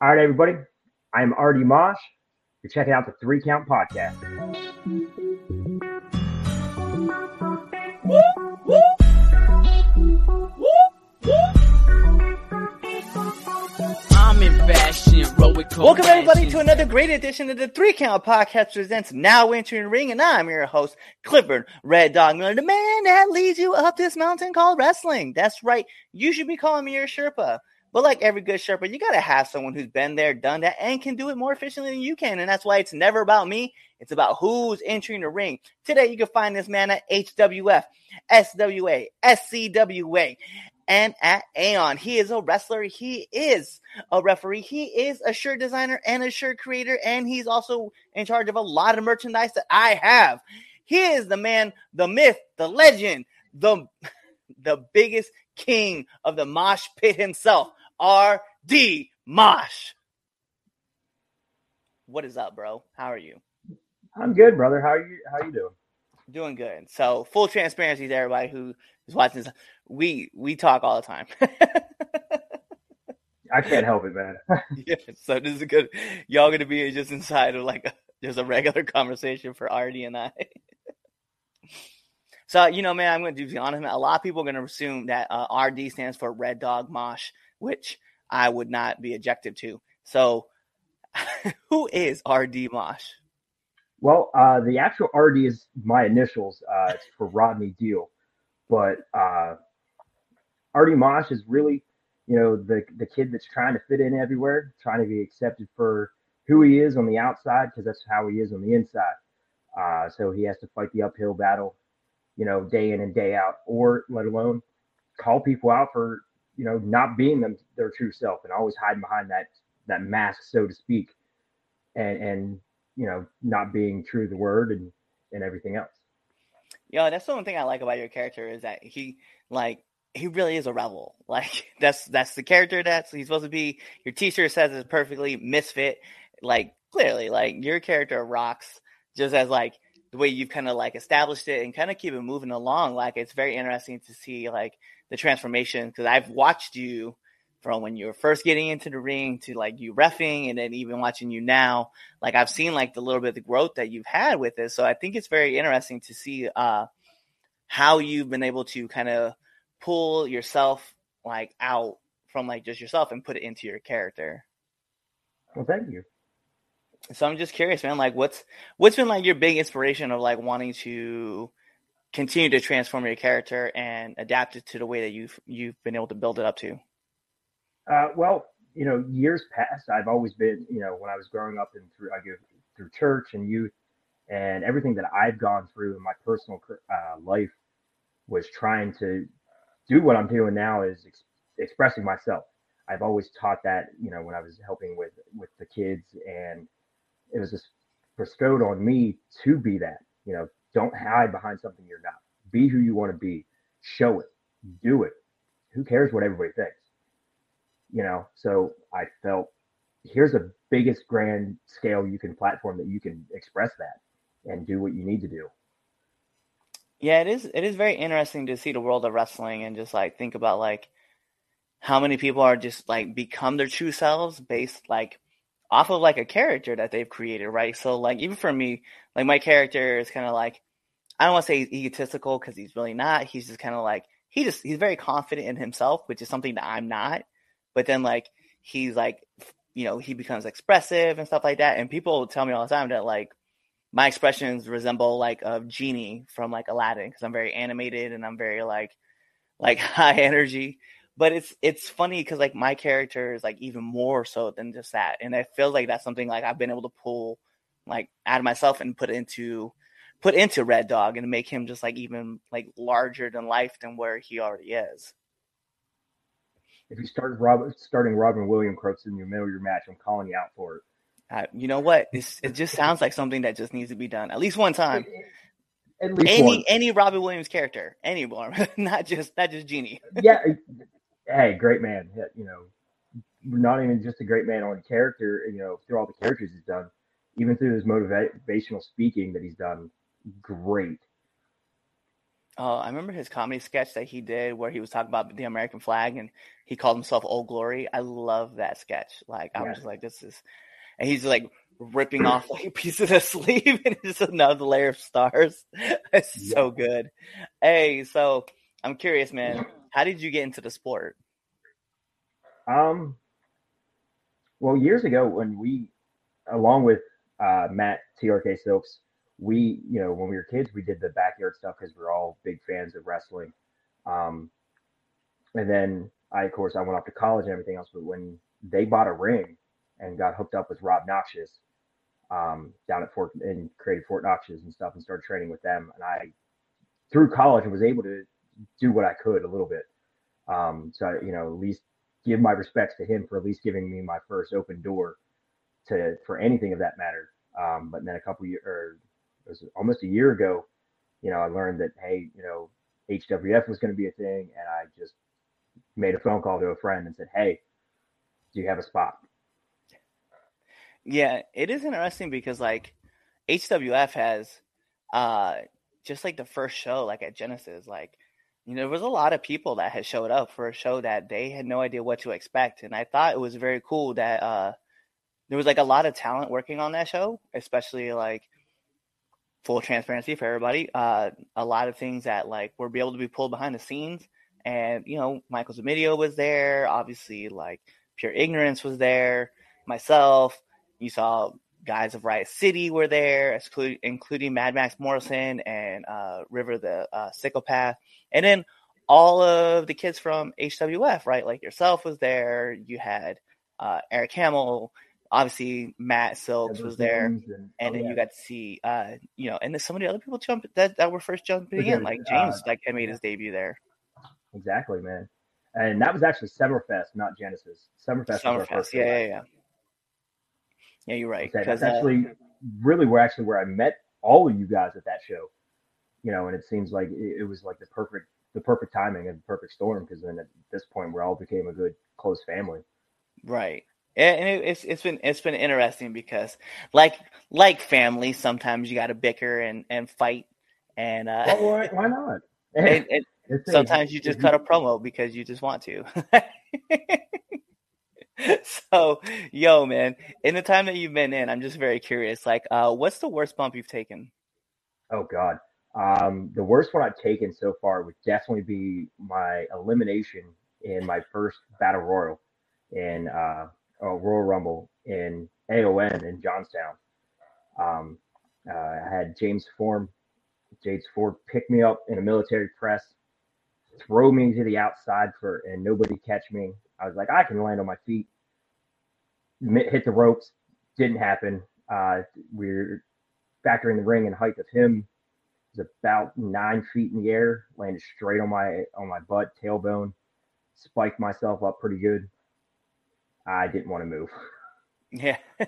All right, everybody. I am RD Mosh. You're checking out the Three Count Podcast. I'm in fashion, heroic Welcome everybody to another great edition of the Three Count Podcast presents Now Entering the Ring, and I'm your host, Clifford Red Dog Miller, the man that leads you up this mountain called wrestling. That's right. You should be calling me your Sherpa. But like every good Sherpa, you gotta have someone who's been there, done that, and can do it more efficiently than you can. And that's why it's never about me. It's about who's entering the ring. Today you can find this man at HWF, SWA, SCWA, and at Aeon. He is a wrestler. He is a referee. He is a shirt designer and a shirt creator, and he's also in charge of a lot of merchandise that I have. He is the man, the myth, the legend, the the biggest king of the mosh pit himself, R.D. Mosh. What is up, bro? How are you? I'm good, brother. How are you? How you doing? Doing good. So, full transparency to everybody who is watching this. We we talk all the time. I can't help it, man. yeah, so this is good. Y'all gonna be just inside of like a, just a regular conversation for RD and I. so you know, man, I'm gonna be honest. Man, a lot of people are gonna assume that uh, RD stands for Red Dog Mosh, which I would not be objective to. So, who is RD Mosh? well, uh, the actual RD is my initials. Uh, it's for Rodney Deal, but uh, RD Mosh is really, you know, the the kid that's trying to fit in everywhere, trying to be accepted for who he is on the outside because that's how he is on the inside. Uh, so he has to fight the uphill battle, you know, day in and day out, or let alone call people out for you know not being them their true self and always hiding behind that that mask, so to speak, and and you know not being true to the word and and everything else. yeah that's the one thing I like about your character is that he like he really is a rebel. Like that's that's the character that's he's supposed to be. Your t-shirt says it's perfectly misfit. Like clearly, like your character rocks just as like the way you've kind of like established it and kind of keep it moving along. Like it's very interesting to see like the transformation because I've watched you from when you were first getting into the ring to like you refing and then even watching you now. Like i've seen like the little bit of the growth that you've had with this so i think it's very interesting to see uh how you've been able to kind of pull yourself like out from like just yourself and put it into your character. Well, thank you. so i'm just curious man like what's what's been like your big inspiration of like wanting to continue to transform your character and adapt it to the way that you've you've been able to build it up to Uh, well, you know, years past, I've always been, you know, when I was growing up and through, I go through church and youth and everything that I've gone through in my personal uh, life was trying to do what I'm doing now is ex- expressing myself. I've always taught that, you know, when I was helping with with the kids, and it was just bestowed on me to be that. You know, don't hide behind something you're not. Be who you want to be. Show it. Do it. Who cares what everybody thinks? you know so i felt here's the biggest grand scale you can platform that you can express that and do what you need to do Yeah, it is. It is very interesting to see the world of wrestling and just like think about like how many people are just like become their true selves based like off of like a character that they've created, right? So like even for me, like my character is kind of like I don't want to say he's egotistical because he's really not. He's just kind of like he just he's very confident in himself, which is something that I'm not. But then like he's like you know he becomes expressive and stuff like that, and people tell me all the time that like my expressions resemble like a genie from like Aladdin because I'm very animated and I'm very like like high energy. But it's it's funny because like my character is like even more so than just that, and I feel like that's something like I've been able to pull like out of myself and put into put into Red Dog and make him just like even like larger than life than where he already is. if you start Rob, starting robin william quotes in the middle of your match i'm calling you out for it Uh, you know what? It's, it just sounds like something that just needs to be done at least one time. at least Any one any Robin Williams character, anyone, not just not just Genie. yeah hey great man you know not even just a great man on character you know through all the characters he's done even through his motivational speaking that he's done great Oh, I remember his comedy sketch that he did where he was talking about the American flag and he called himself Old Glory. I love that sketch. Like I'm Yeah. just like this is, and he's like ripping off like pieces of sleeve and it's just another layer of stars. It's so good. Hey, so I'm curious, man. How did you get into the sport? Um, well, years ago when we, along with uh, Matt TRK Silks, we, you know, when we were kids, we did the backyard stuff because we're all big fans of wrestling. Um, and then I, of course, I went off to college and everything else. But when they bought a ring and got hooked up with Rob Noxious um, down at Fort and created Fort Noxious and stuff and started training with them, and I through college was able to do what I could a little bit. Um, so you know, at least give my respects to him for at least giving me my first open door to for anything of that matter. Um, but then a couple years, or it was almost a year ago, you know, I learned that hey, you know, HWF was going to be a thing, and I just made a phone call to a friend and said, hey, do you have a spot? Yeah, it is interesting because like HWF has uh just like the first show like at Genesis, like you know, there was a lot of people that had showed up for a show that they had no idea what to expect. And I thought it was very cool that uh there was like a lot of talent working on that show, especially like full transparency for everybody. Uh a lot of things that like were be able to be pulled behind the scenes. And you know, Michael Zamidio was there, obviously like Pure Ignorance was there, myself, you saw guys of Riot City were there, including Mad Max Morrison and uh, River the uh, Psychopath, and then all of the kids from HWF, right? Like yourself was there. You had uh, Eric Hamill, obviously Matt Silks was there, And, oh, then yeah. you got to see, uh, you know, and then some of the other people jump that that were first jumping in, like uh, James, like had made his debut there. exactly, man. And that was actually Summerfest, not Genesis. Summerfest was our Summerfest, first yeah, yeah, yeah. Yeah, you're right. Okay, Because that's actually really where actually where I met all of you guys at that show. You know, and it seems like it, it was like the perfect the perfect timing and the perfect storm because then at this point we all became a good close family. Right. And and it, it's it's been it's been interesting because like like family, sometimes you got to bicker and and fight, and uh, Well, why, why not? and, and sometimes you just cut a promo because you just want to. so, yo, man, in the time that you've been in, I'm just very curious. Like, uh, what's the worst bump you've taken? Oh God. Um, the worst one I've taken so far would definitely be my elimination in my first battle royal in uh, oh, Royal Rumble in AON in Johnstown. Um, uh, I had James Form, James Ford pick me up in a military press, throw me to the outside for, and nobody catch me. I was like, I can land on my feet. Hit the ropes, didn't happen. Uh, we're factoring the ring and height of him was about nine feet in the air, landed straight on my on my butt, tailbone, spiked myself up pretty good. I didn't want to move. Yeah,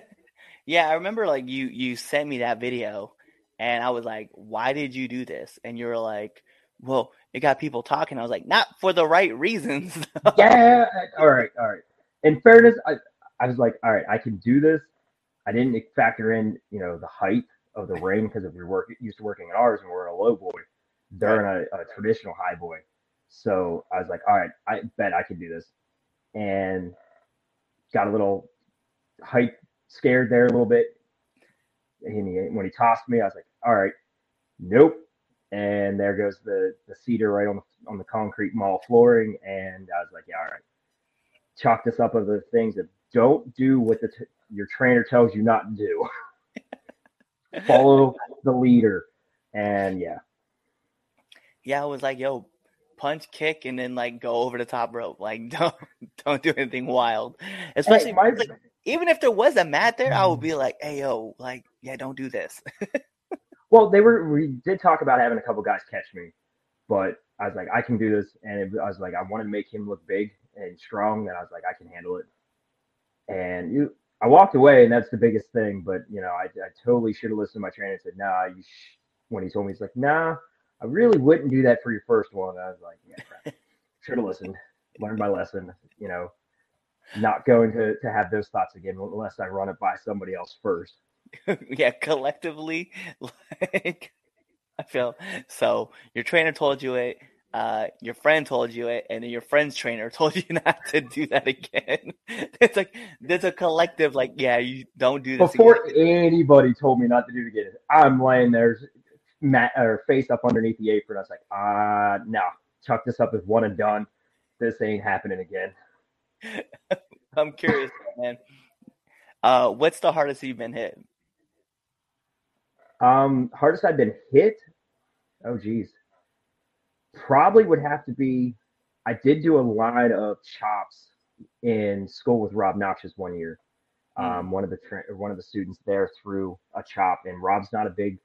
yeah. I remember like you you sent me that video, and I was like, "Why did you do this?" And you were like, "Well, it got people talking." I was like, "Not for the right reasons." yeah, all right, all right. In fairness, I I was like, all right, I can do this. I didn't factor in, you know, the height of the ring because if you're work used to working in ours and we're in a low boy, they're in a, a traditional high boy. So I was like, all right, I bet I can do this, and got a little height scared there a little bit. And he, when he tossed me, I was like, all right, nope. And there goes the the cedar right on the on the concrete mall flooring, and I was like, yeah, all right. Chalk this up of the things that don't do what the t- your trainer tells you not to do. Follow the leader, and yeah, yeah, I was like, "Yo, punch, kick, and then like go over the top rope. Like, don't don't do anything wild." Especially Hey, my- like, even if there was a mat there, I would be like, "Hey, yo, like, yeah, don't do this." Well, they were. We did talk about having a couple guys catch me, but I was like, I can do this, and it, I was like, I wanted to make him look big and strong, and I was like, I can handle it. And you, I walked away, and that's the biggest thing. But you know, I, I totally should have listened to my trainer and said, Nah, you. Sh-. When he told me, he's like, Nah, I really wouldn't do that for your first one. And I was like, Yeah, should have listened, learned my lesson. You know, not going to to have those thoughts again unless I run it by somebody else first. yeah, collectively, like, I feel so. Your trainer told you it. Uh, your friend told you it, and then your friend's trainer told you not to do that again. it's like there's a collective, like, yeah, you don't do this Before again. anybody told me not to do it again, I'm laying there, mat or face up underneath the apron. I was like, ah, no, chuck this up as one and done. This ain't happening again. I'm curious, man. Uh, what's the hardest you've been hit? Um, hardest I've been hit. Oh, geez. Probably would have to be. I did do a line of chops in school with Rob Noxious one year. Um, one of the tra- one of the students there threw a chop, and Rob's not a big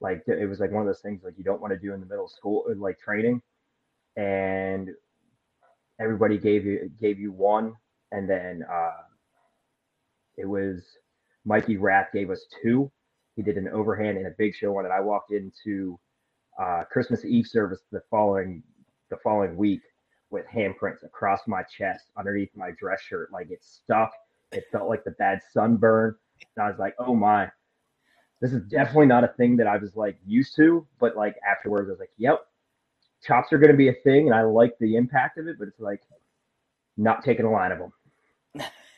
like it was like one of those things like you don't want to do in the middle of school uh, like training, and everybody gave you gave you one, and then uh, it was Mikey Rath gave us two. He did an overhand and a big show one, and I walked into uh, Christmas Eve service the following the following week with handprints across my chest, underneath my dress shirt, like it stuck. It felt like the bad sunburn. And I was like, oh my, this is definitely not a thing that I was like used to. But like afterwards, I was like, yep, chops are going to be a thing, and I like the impact of it. But it's like not taking a line of them.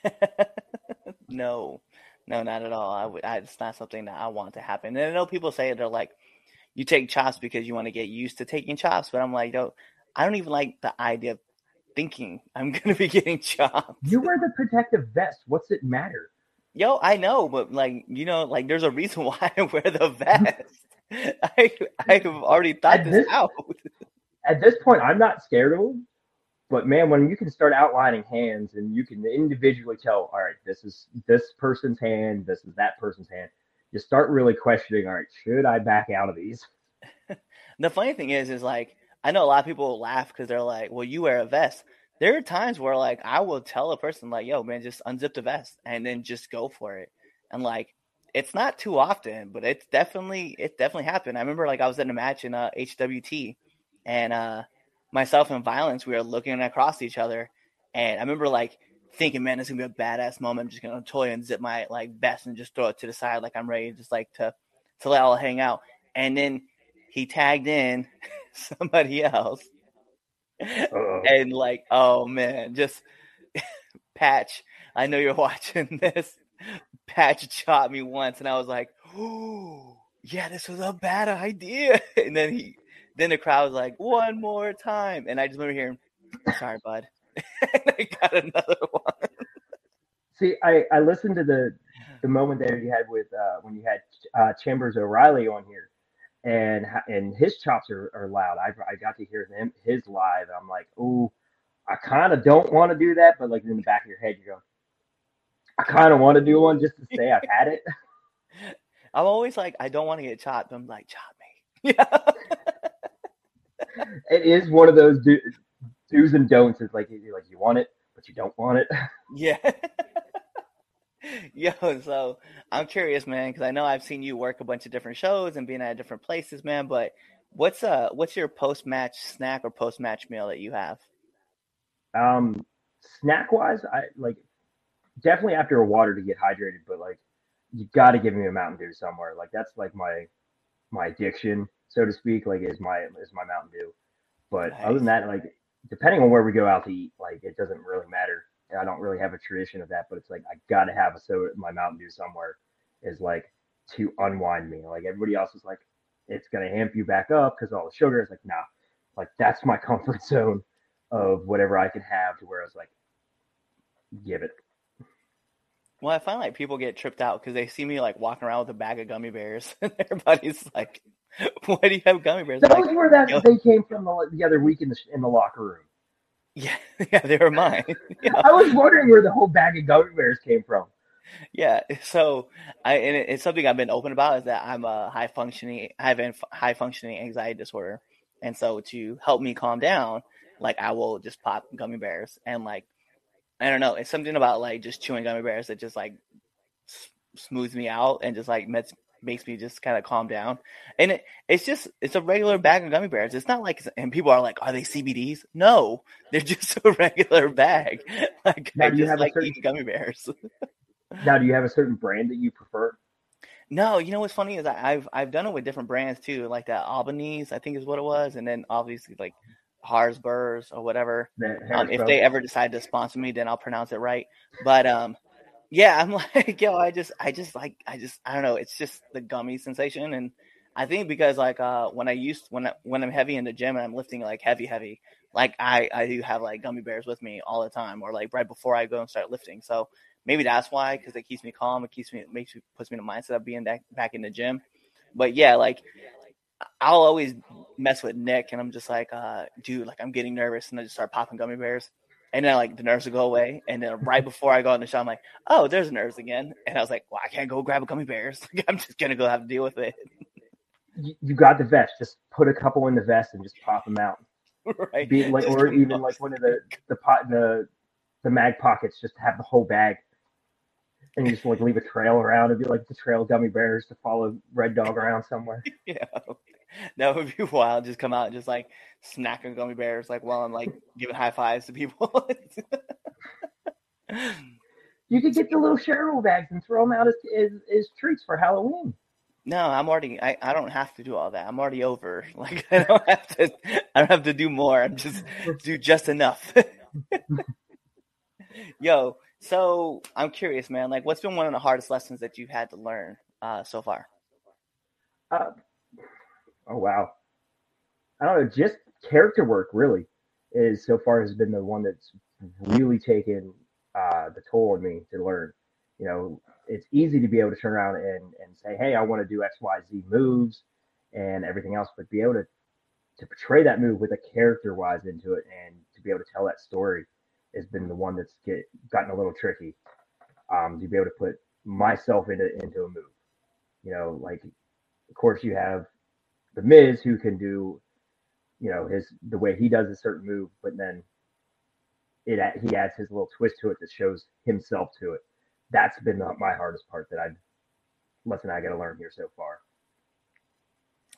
no, no, not at all. I would. I, it's not something that I want to happen. And I know people say they're like, you take chops because you want to get used to taking chops, but I'm like, no, I don't even like the idea of thinking I'm gonna be getting chops. You wear the protective vest. What's it matter? Yo, I know, but like you know, like there's a reason why I wear the vest. I I've already thought At this this- out. At this point, I'm not scared of them. But man, when you can start outlining hands and you can individually tell, all right, this is this person's hand, this is that person's hand, you start really questioning, all right, should I back out of these? The funny thing is, is like I know a lot of people laugh because they're like, "Well, you wear a vest." There are times where like I will tell a person like, "Yo, man, just unzip the vest and then just go for it." And like, it's not too often, but it's definitely it definitely happened. I remember like I was in a match in uh, HWT, and uh, myself and Violence we were looking across each other, and I remember like thinking, "Man, this is gonna be a badass moment. I'm just gonna totally unzip my like vest and just throw it to the side like I'm ready, just like to to let all hang out." And then he tagged in somebody else. Uh, and like oh man just patch i know you're watching this. Patch shot me once and i was like oh yeah this was a bad idea. And then he then the crowd was like one more time. And i just remember hearing sorry bud and i got another one see, I, I listened to the the moment there you had with uh, when you had uh, Chambers O'Reilly on here, and and his chops are, are loud. I I got to hear him his live. I'm like, oh, I kind of don't want to do that, but like in the back of your head, you go, I kind of want to do one just to say I've had it. i'm always like i don't want to get chopped i'm like chop me yeah it is one of those do, do's and don'ts. is like you like you want it, but you don't want it. Yeah. Yo, so I'm curious, man, because I know I've seen you work a bunch of different shows and being at different places, man. But what's uh what's your post match snack or post match meal that you have? Um, snack wise, I like definitely after a water to get hydrated, but like you got to give me a Mountain Dew somewhere. Like that's like my my addiction, so to speak. Like is my is my Mountain Dew. But other than that, like depending on where we go out to eat, like it doesn't really matter. And I don't really have a tradition of that, but it's like I got to have a soda, in my Mountain Dew somewhere is like to unwind me. Like everybody else is like, it's gonna amp you back up because all the sugar. is like nah, like that's my comfort zone of whatever I can have to where I was like, give it. Well, I find like people get tripped out because they see me like walking around with a bag of gummy bears, and everybody's like, "Why do you have gummy bears?" I'm Those like, were that yo. they came from the, the other week in the in the locker room. yeah, yeah, they were mine. yeah. I was wondering where the whole bag of gummy bears came from. Yeah, so I and it- it's something I've been open about is that I'm a high functioning, I have high functioning anxiety disorder, and so to help me calm down, like I will just pop gummy bears and like I don't know, it's something about like just chewing gummy bears that just like s- smooths me out and just like makes makes me just kind of calm down. And it, it's just it's a regular bag of gummy bears. It's not like and people are like, are they CBDs? No, they're just a regular bag. Like Now, I just have like certain- eating gummy bears. Now, do you have a certain brand that you prefer? No, you know what's funny is I- I've I've done it with different brands too, like that Albanese, I think is what it was, and then obviously like Harsburgs or whatever. Um, if they ever decide to sponsor me, then I'll pronounce it right. But um, yeah, I'm like, yo, I just, I just like, I just, I don't know. It's just the gummy sensation, and I think because like uh, when I used when I, when I'm heavy in the gym and I'm lifting like heavy, heavy, like I I do have like gummy bears with me all the time, or like right before I go and start lifting. So maybe that's why, because it keeps me calm. It keeps me, it makes me puts me in the mindset of being back back in the gym. But yeah, like I'll always mess with Nick, and I'm just like, uh, dude, like I'm getting nervous, and I just start popping gummy bears, and then like the nerves will go away, and then right before I go in the shot, I'm like, oh, there's nerves again, and I was like, well, I can't go grab a gummy bears, like I'm just gonna go have to deal with it, you, you got the vest. Just put a couple in the vest and just pop them out. right? Be like, Just or even up. like one of the the pot the the mag pockets. Just have the whole bag, and you just like leave a trail around. It'd be like the trail of gummy bears to follow Red Dog around somewhere. yeah, that would be wild. Just come out and just like snack on gummy bears, like while I'm like giving high fives to people. You could get the little Cheryl bags and throw them out as, as, as treats for Halloween. No, I'm already. I, I don't have to do all that. I'm already over. Like I don't have to. I don't have to do more. I'm just do just enough. Yo, so I'm curious, man. Like, what's been one of the hardest lessons that you've had to learn uh, so far? Uh, oh wow, I don't know. Just character work really is so far has been the one that's really taken uh, the toll on me to learn. You know, it's easy to be able to turn around and, and say, hey, I want to do X, Y, Z moves and everything else, but be able to to portray that move with a character wise into it and to be able to tell that story has been the one that's get gotten a little tricky. Um, to be able to put myself into into a move. You know, like of course you have the Miz who can do, you know, his the way he does a certain move, but then it he adds his little twist to it that shows himself to it. That's been the, my hardest part that I've lesson I got to learn here so far.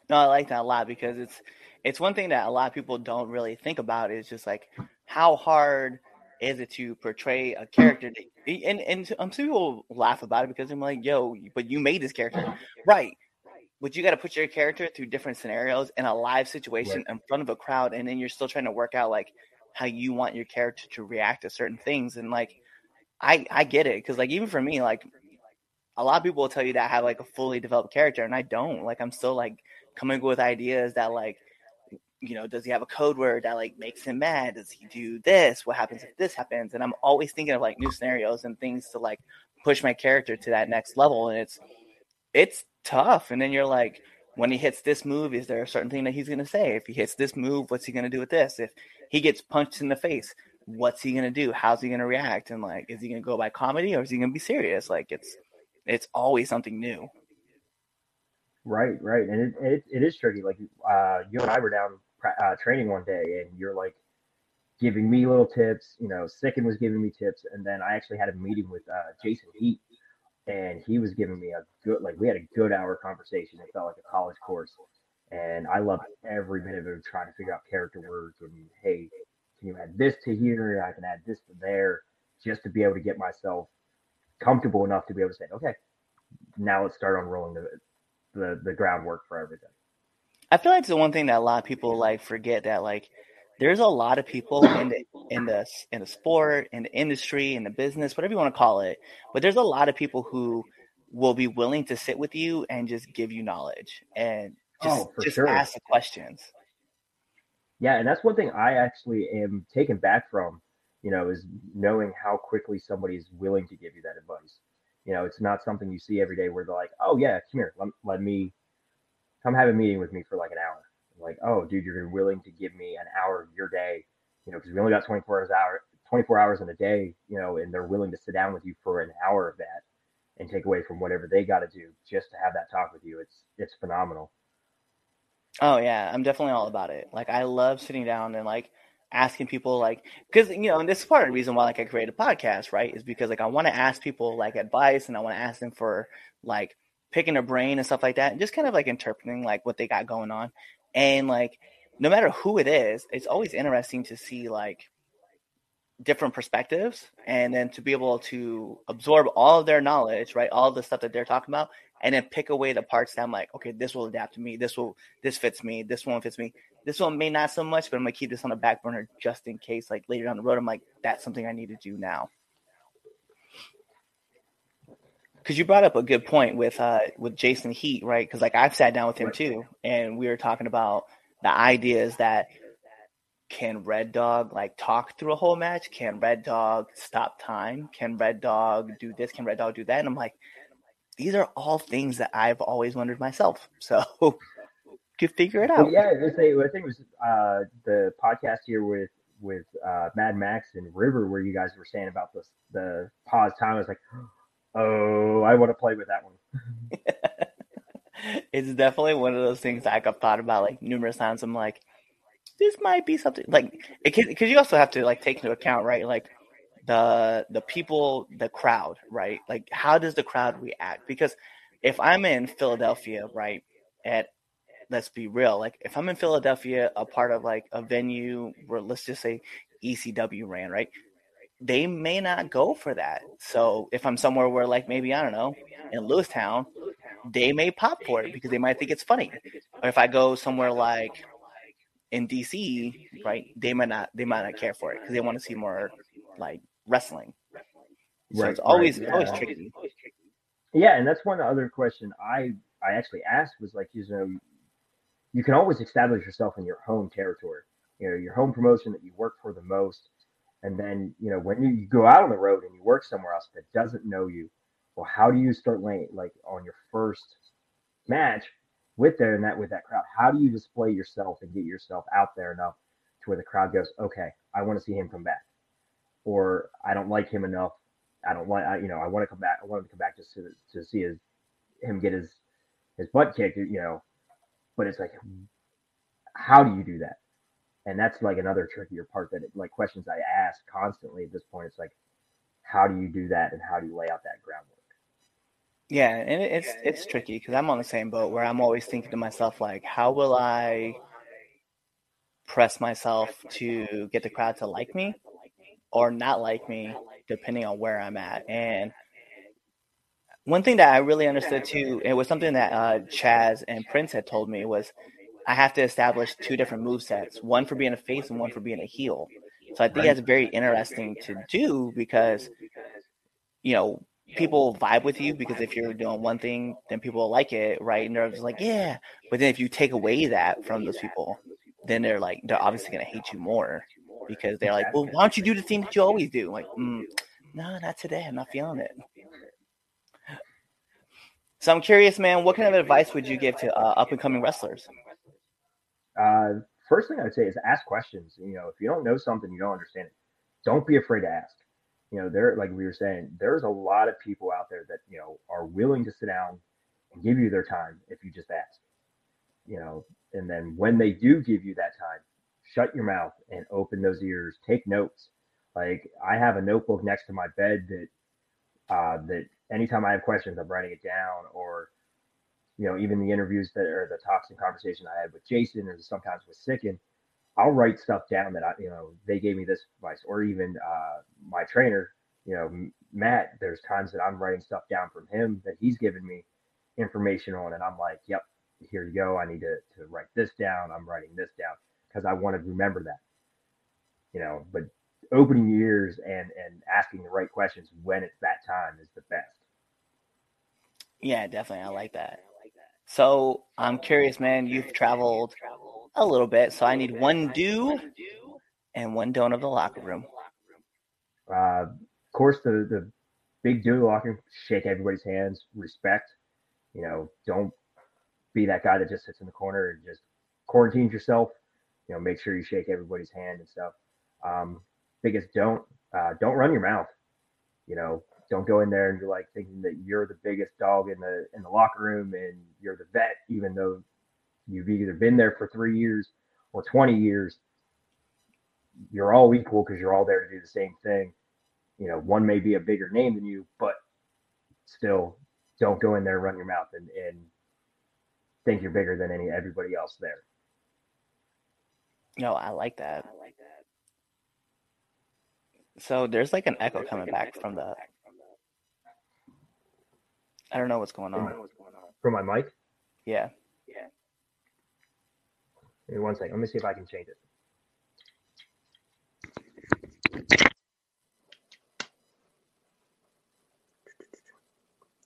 No, I like that a lot because it's it's one thing that a lot of people don't really think about is just like how hard is it to portray a character that, and and um, some people laugh about it because I'm like, yo, but you made this character, right? But you got to put your character through different scenarios in a live situation in front of a crowd, and then you're still trying to work out like how you want your character to react to certain things, and like I I get it because like even for me, like a lot of people will tell you that I have like a fully developed character, and I don't. Like I'm still like coming up with ideas that like you know does he have a code word that like makes him mad? Does he do this? What happens if this happens? And i'm always thinking of like new scenarios and things to like push my character to that next level and it's it's tough. And then you're like when he hits this move is there a certain thing that he's to say? If he hits this move what's he to do with this? If he gets punched in the face what's he to do? How's he to react? And like is he to go by comedy or is he to be serious? Like it's it's always something new. Right, right, and it, it, it is tricky. Like uh, you and I were down uh, training one day, and you're like giving me little tips. You know, Sicken was giving me tips, and then I actually had a meeting with uh, Jason Heat, and he was giving me a good, like we had a good hour conversation. It felt like a college course, and I loved every minute of it, trying to figure out character words and hey, can you add this to here? I can add this to there, just to be able to get myself comfortable enough to be able to say, okay, now let's start unrolling the the, the groundwork for everything. I feel like it's the one thing that a lot of people like forget that like there's a lot of people in the in the in the sport, in the industry, in the business, whatever you want to call it. But there's a lot of people who will be willing to sit with you and just give you knowledge and just Oh, just sure. ask the questions. Yeah, and that's one thing I actually am taken back from, you know, is knowing how quickly somebody is willing to give you that advice. You know, it's not something you see every day where they're like, "Oh yeah, come here, let, let me come have a meeting with me for like an hour." Like, "Oh, dude, you're willing to give me an hour of your day, you know, because we only got 24 hours hour 24 hours in a day, you know, and they're willing to sit down with you for an hour of that and take away from whatever they got to do just to have that talk with you. It's it's phenomenal. Oh yeah, I'm definitely all about it. Like I love sitting down and like asking people like because you know and this is part of the reason why like I create a podcast, right? Is because like I want to ask people like advice and I want to ask them for like picking their brain and stuff like that and just kind of like interpreting like what they got going on. And like no matter who it is, it's always interesting to see like different perspectives and then to be able to absorb all of their knowledge, right? All the stuff that they're talking about and then pick away the parts that I'm like, okay, this will adapt to me. This will this fits me. This one fits me. This one may not so much, but I'm gonna keep this on the back burner just in case. Like later down the road, I'm like, that's something I need to do now. Because you brought up a good point with uh with Jason Heat, right? Because like I've sat down with him too, and we were talking about the ideas that can Red Dog like talk through a whole match? Can Red Dog stop time? Can Red Dog do this? Can Red Dog do that? And I'm like, these are all things that I've always wondered myself. So could figure it out. Well, yeah, I think it was uh, the podcast here with with uh, Mad Max and River where you guys were saying about the the pause time. I was like, oh, Oh, I want to play with that one. it's definitely one of those things I've thought about like numerous times. I'm like, this might be something like it because you also have to like take into account right like the the people the crowd right like how does the crowd react because if i'm in philadelphia right at let's be real like if i'm in philadelphia a part of like a venue where let's just say ecw ran right they may not go for that so if i'm somewhere where like maybe i don't know in lewistown they may pop for it because they might think it's funny or if i go somewhere like in DC, right, they might not they might not care for it because they want to see more like wrestling. So Right, it's always right, always tricky. Yeah, and that's one other question I I actually asked was like, you know, you can always establish yourself in your home territory, you know, your home promotion that you work for the most, and then you know when you, you go out on the road and you work somewhere else that doesn't know you, well, how do you start laying like on your first match with there and that with that crowd? How do you display yourself and get yourself out there enough to where the crowd goes, okay, I want to see him come back, or I don't like him enough. I don't like, I, you know, I want to come back. I want him to come back just to to see his him get his his butt kicked, you know. But it's like, how do you do that? And that's like another trickier part that, it, like, questions I ask constantly at this point. It's like, how do you do that, and how do you lay out that groundwork? Yeah, and it's it's tricky because I'm on the same boat where I'm always thinking to myself like, how will I press myself to get the crowd to like me or not like me, depending on where I'm at. And one thing that I really understood too, it was something that uh, Chaz and Prince had told me was I have to establish two different move sets, one for being a face and one for being a heel. So I think Right. that's very interesting to do because you know people vibe with you because if you're doing one thing, then people will like it, right? And they're just like, yeah. But then if you take away that from those people, then they're like, they're obviously gonna hate you more because they're like, well, why don't you do the thing that you always do? like, mm, no, not today. I'm not feeling it. So I'm curious, man. What kind of advice would you give to uh, up and coming wrestlers? Uh, first thing I'd say is ask questions. You know, if you don't know something, you don't understand it. Don't be afraid to ask. You know, there, like we were saying, there's a lot of people out there that you know are willing to sit down and give you their time if you just ask. You know, and then when they do give you that time, shut your mouth and open those ears. Take notes. Like I have a notebook next to my bed that uh, that anytime I have questions, I'm writing it down or you know, even the interviews that or the talks and conversation I had with Jason or sometimes with Sicken, I'll write stuff down that I, you know, they gave me this advice, or even uh, my trainer, you know, Matt. There's times that I'm writing stuff down from him that he's given me information on, and I'm like, yep, here you go. I need to to write this down. I'm writing this down because I want to remember that, you know. But opening your ears and and asking the right questions when it's that time is the best. Yeah, definitely. I like that. So I'm curious, man. You've traveled a little bit, so I need one do and one don't of the locker room. Uh, of course, the the big do locking, shake everybody's hands, respect. You know, don't be that guy that just sits in the corner and just quarantines yourself. You know, make sure you shake everybody's hand and stuff. Um, biggest don't uh, don't run your mouth. You know, don't go in there and you're like thinking that you're the biggest dog in the in the locker room and you're the vet, even though you've either been there for three years or 20 years. You're all equal because you're all there to do the same thing you know, one may be a bigger name than you, but still don't go in there, run your mouth and, and think you're bigger than any everybody else there. No, I like that. So there's like an echo coming back from the. I don't know what's going on. From my mic? Yeah. Yeah. Give me one second. Let me see if I can change it.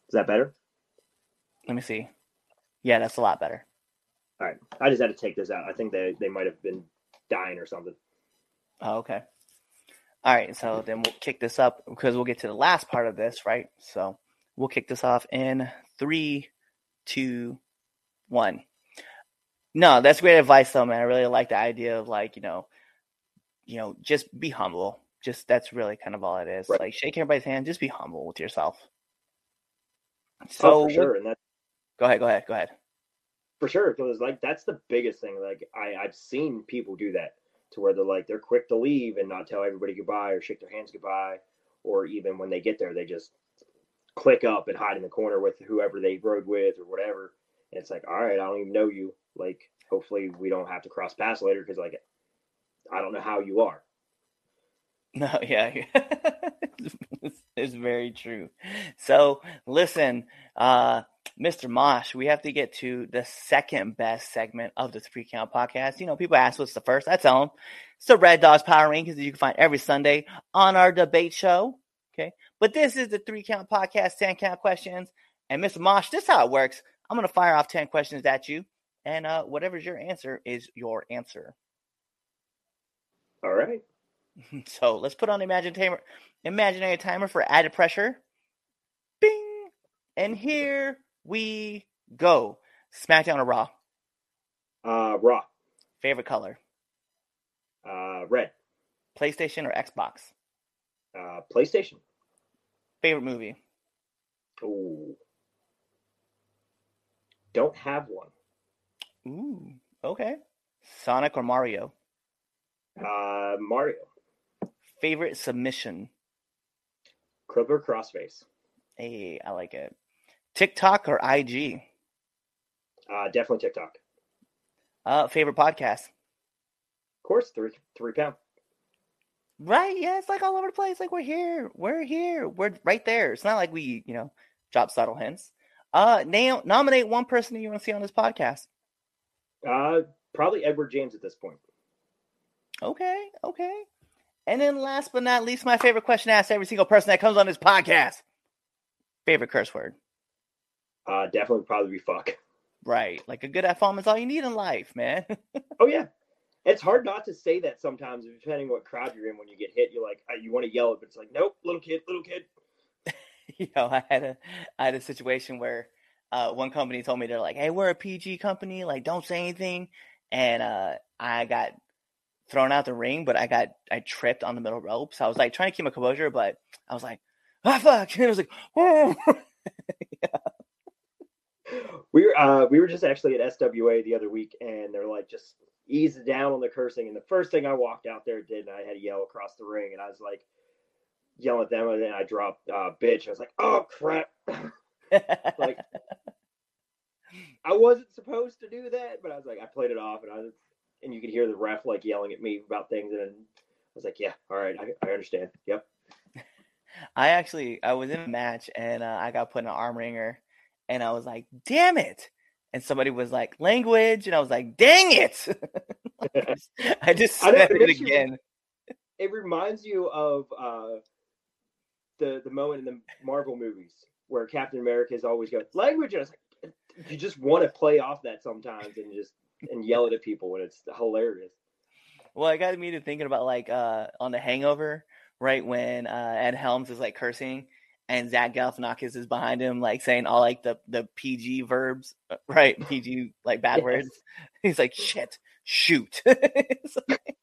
Is that better? Let me see. Yeah, that's a lot better. All right. I just had to take this out. I think they, they might have been dying or something. Oh, okay. All right, so then we'll kick this up because we'll get to the last part of this, right? So we'll kick this off in three, two, one. No, that's great advice, though, man. I really like the idea of like you know, you know, just be humble. Just that's really kind of all it is. Right. Like shake everybody's hand. Just be humble with yourself. So oh, for sure. And that go ahead, go ahead, go ahead. for sure because like that's the biggest thing like i i've seen people do that to where they're like they're quick to leave and not tell everybody goodbye or shake their hands goodbye or even when they get there they just click up and hide in the corner with whoever they rode with or whatever. And it's like all right i don't even know you. Like hopefully we don't have to cross paths later because like i don't know how you are. No, yeah, it's, very true. So listen, uh, Mr. Mosh, we have to get to the second best segment of the Three Count podcast. You know, people ask what's the first. I tell them it's the Red Dogs Power Rankings that you can find every Sunday on our debate show. Okay, but this is the Three Count podcast, ten count questions. And Mr. Mosh, this is how it works. I'm gonna fire off ten questions at you, and uh, whatever's your answer is your answer. all right So let's put on the imagine timer, imaginary timer for added pressure. Bing! And here we go. SmackDown or Raw? uh raw Favorite color? uh red PlayStation or Xbox? uh playstation Favorite movie? Ooh. don't have one Ooh, okay. Sonic or Mario? uh mario Favorite submission? Crippler crossface Hey, I like it. TikTok or IG? uh definitely tiktok Uh, favorite podcast? Of course, three three pound. Right? Yeah, it's like all over the place. Like we're here, we're here, we're right there. It's not like we, you know, drop subtle hints. Uh, name nominate one person that you want to see on this podcast. Uh, probably Edward James at this point. Okay, okay. And then last but not least, my favorite question asked every single person that comes on this podcast. Favorite curse word. Uh, definitely probably be fuck. Right. Like a good F bomb is all you need in life, man. Oh yeah, it's hard not to say that sometimes, depending what crowd you're in. When you get hit, you're like, uh, you want to yell it, but it's like, nope, little kid, little kid. you know, I had a I had a situation where uh, one company told me they're like, "Hey, we're a PG company, like don't say anything," and uh, I got thrown out the ring, but I got I tripped on the middle rope, so I was like trying to keep my composure, but I was like, "Ah, fuck!" and it was like, "Oh." We were uh, we were just actually at SWA the other week, and they're like, just ease down on the cursing. And the first thing I walked out there did, and I had to yell across the ring, and I was like, yelling at them, and then I dropped uh, bitch. I was like, oh crap. like I wasn't supposed to do that, but I was like, I played it off, and I was, and you could hear the ref like yelling at me about things, and I was like, yeah, all right, I, I understand. Yep. I actually I was in a match and uh, I got put in an arm ringer, and I was like, "Damn it!" And somebody was like, "Language," and I was like, "Dang it!" I just I said it it you- again. It reminds you of uh, the the moment in the Marvel movies where Captain America is always going language. And I was like, you just want to play off that sometimes and just and yell it at people, when it's hilarious. Well, it got me to thinking about like uh on The Hangover, right when uh Ed Helms is like cursing and Zach Galifianakis is behind him, like saying all like the the PG verbs, uh, right? PG like bad Yes. words. He's like, "Shit, shoot." Like-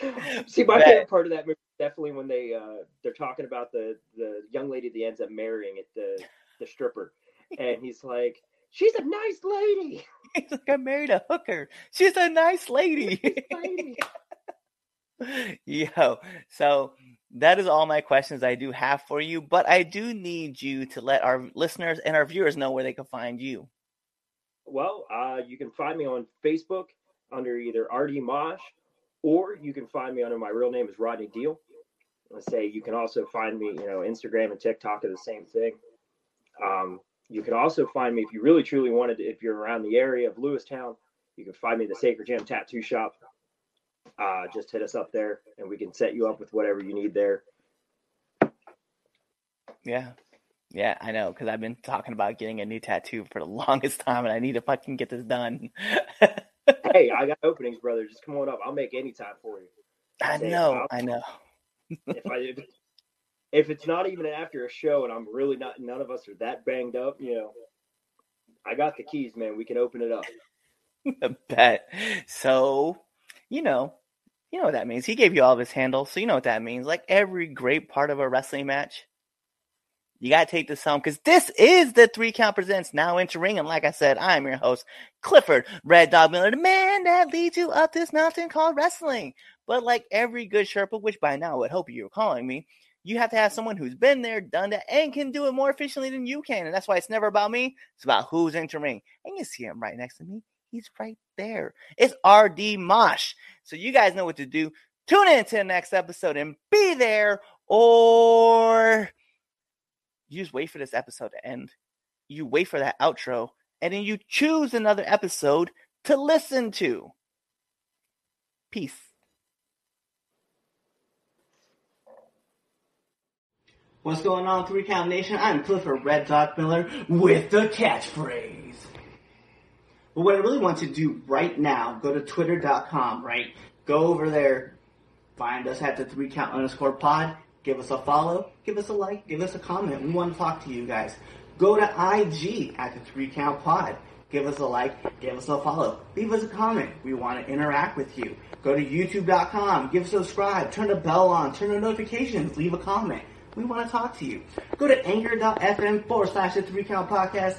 See, my favorite part of that movie definitely when they uh, they're talking about the the young lady that ends up marrying at the the stripper, and he's like, "She's a nice lady." He's like, I married a hooker. She's a nice lady. lady. Yo, so that is all my questions I do have for you, but I do need you to let our listeners and our viewers know where they can find you. Well, uh, you can find me on Facebook under either RD Mosh, or you can find me under my real name is Rodney Deal. I say you can also find me, you know, Instagram and TikTok are the same thing. Um, you can also find me if you really truly wanted to, if you're around the area of Lewistown, you can find me the Sacred Jam Tattoo Shop. Uh, just hit us up there and we can set you up with whatever you need there. Yeah. Yeah, I know, because I've been talking about getting a new tattoo for the longest time and I need to fucking get this done. hey, I got openings, brother. Just come on up. I'll make any time for you. I Say, know, I'll- know. if I if, if it's not even after a show and I'm really not none of us are that banged up, you know, I got the keys, man. We can open it up. I bet. So, you know, you know what that means. He gave you all of his handles, so you know what that means. Like every great part of a wrestling match, you gotta take this home because this is the three count presents now entering. And like I said, I'm your host, Clifford Red Dog Miller, the man that leads you up this mountain called wrestling. But like every good Sherpa, which by now I would hope you're calling me, you have to have someone who's been there, done that, and can do it more efficiently than you can. And that's why it's never about me. It's about who's entering. And you see him right next to me. He's right there. It's RD Mosh. So you guys know what to do. Tune in to the next episode and be there, or you just wait for this episode to end. You wait for that outro, and then you choose another episode to listen to. Peace. What's going on, Three Count Nation? I'm Clifford Red Dog Miller with the catchphrase. But what I really want to do right now, go to twitter.com, right? Go over there, find us at the three count underscore pod, give us a follow, give us a like, give us a comment. We want to talk to you guys. Go to IG at the three count pod. Give us a like, give us a follow, leave us a comment. We want to interact with you. Go to youtube.com, give subscribe, turn the bell on, turn the notifications, leave a comment. We want to talk to you. Go to anchor.fm forward slash the three count podcast,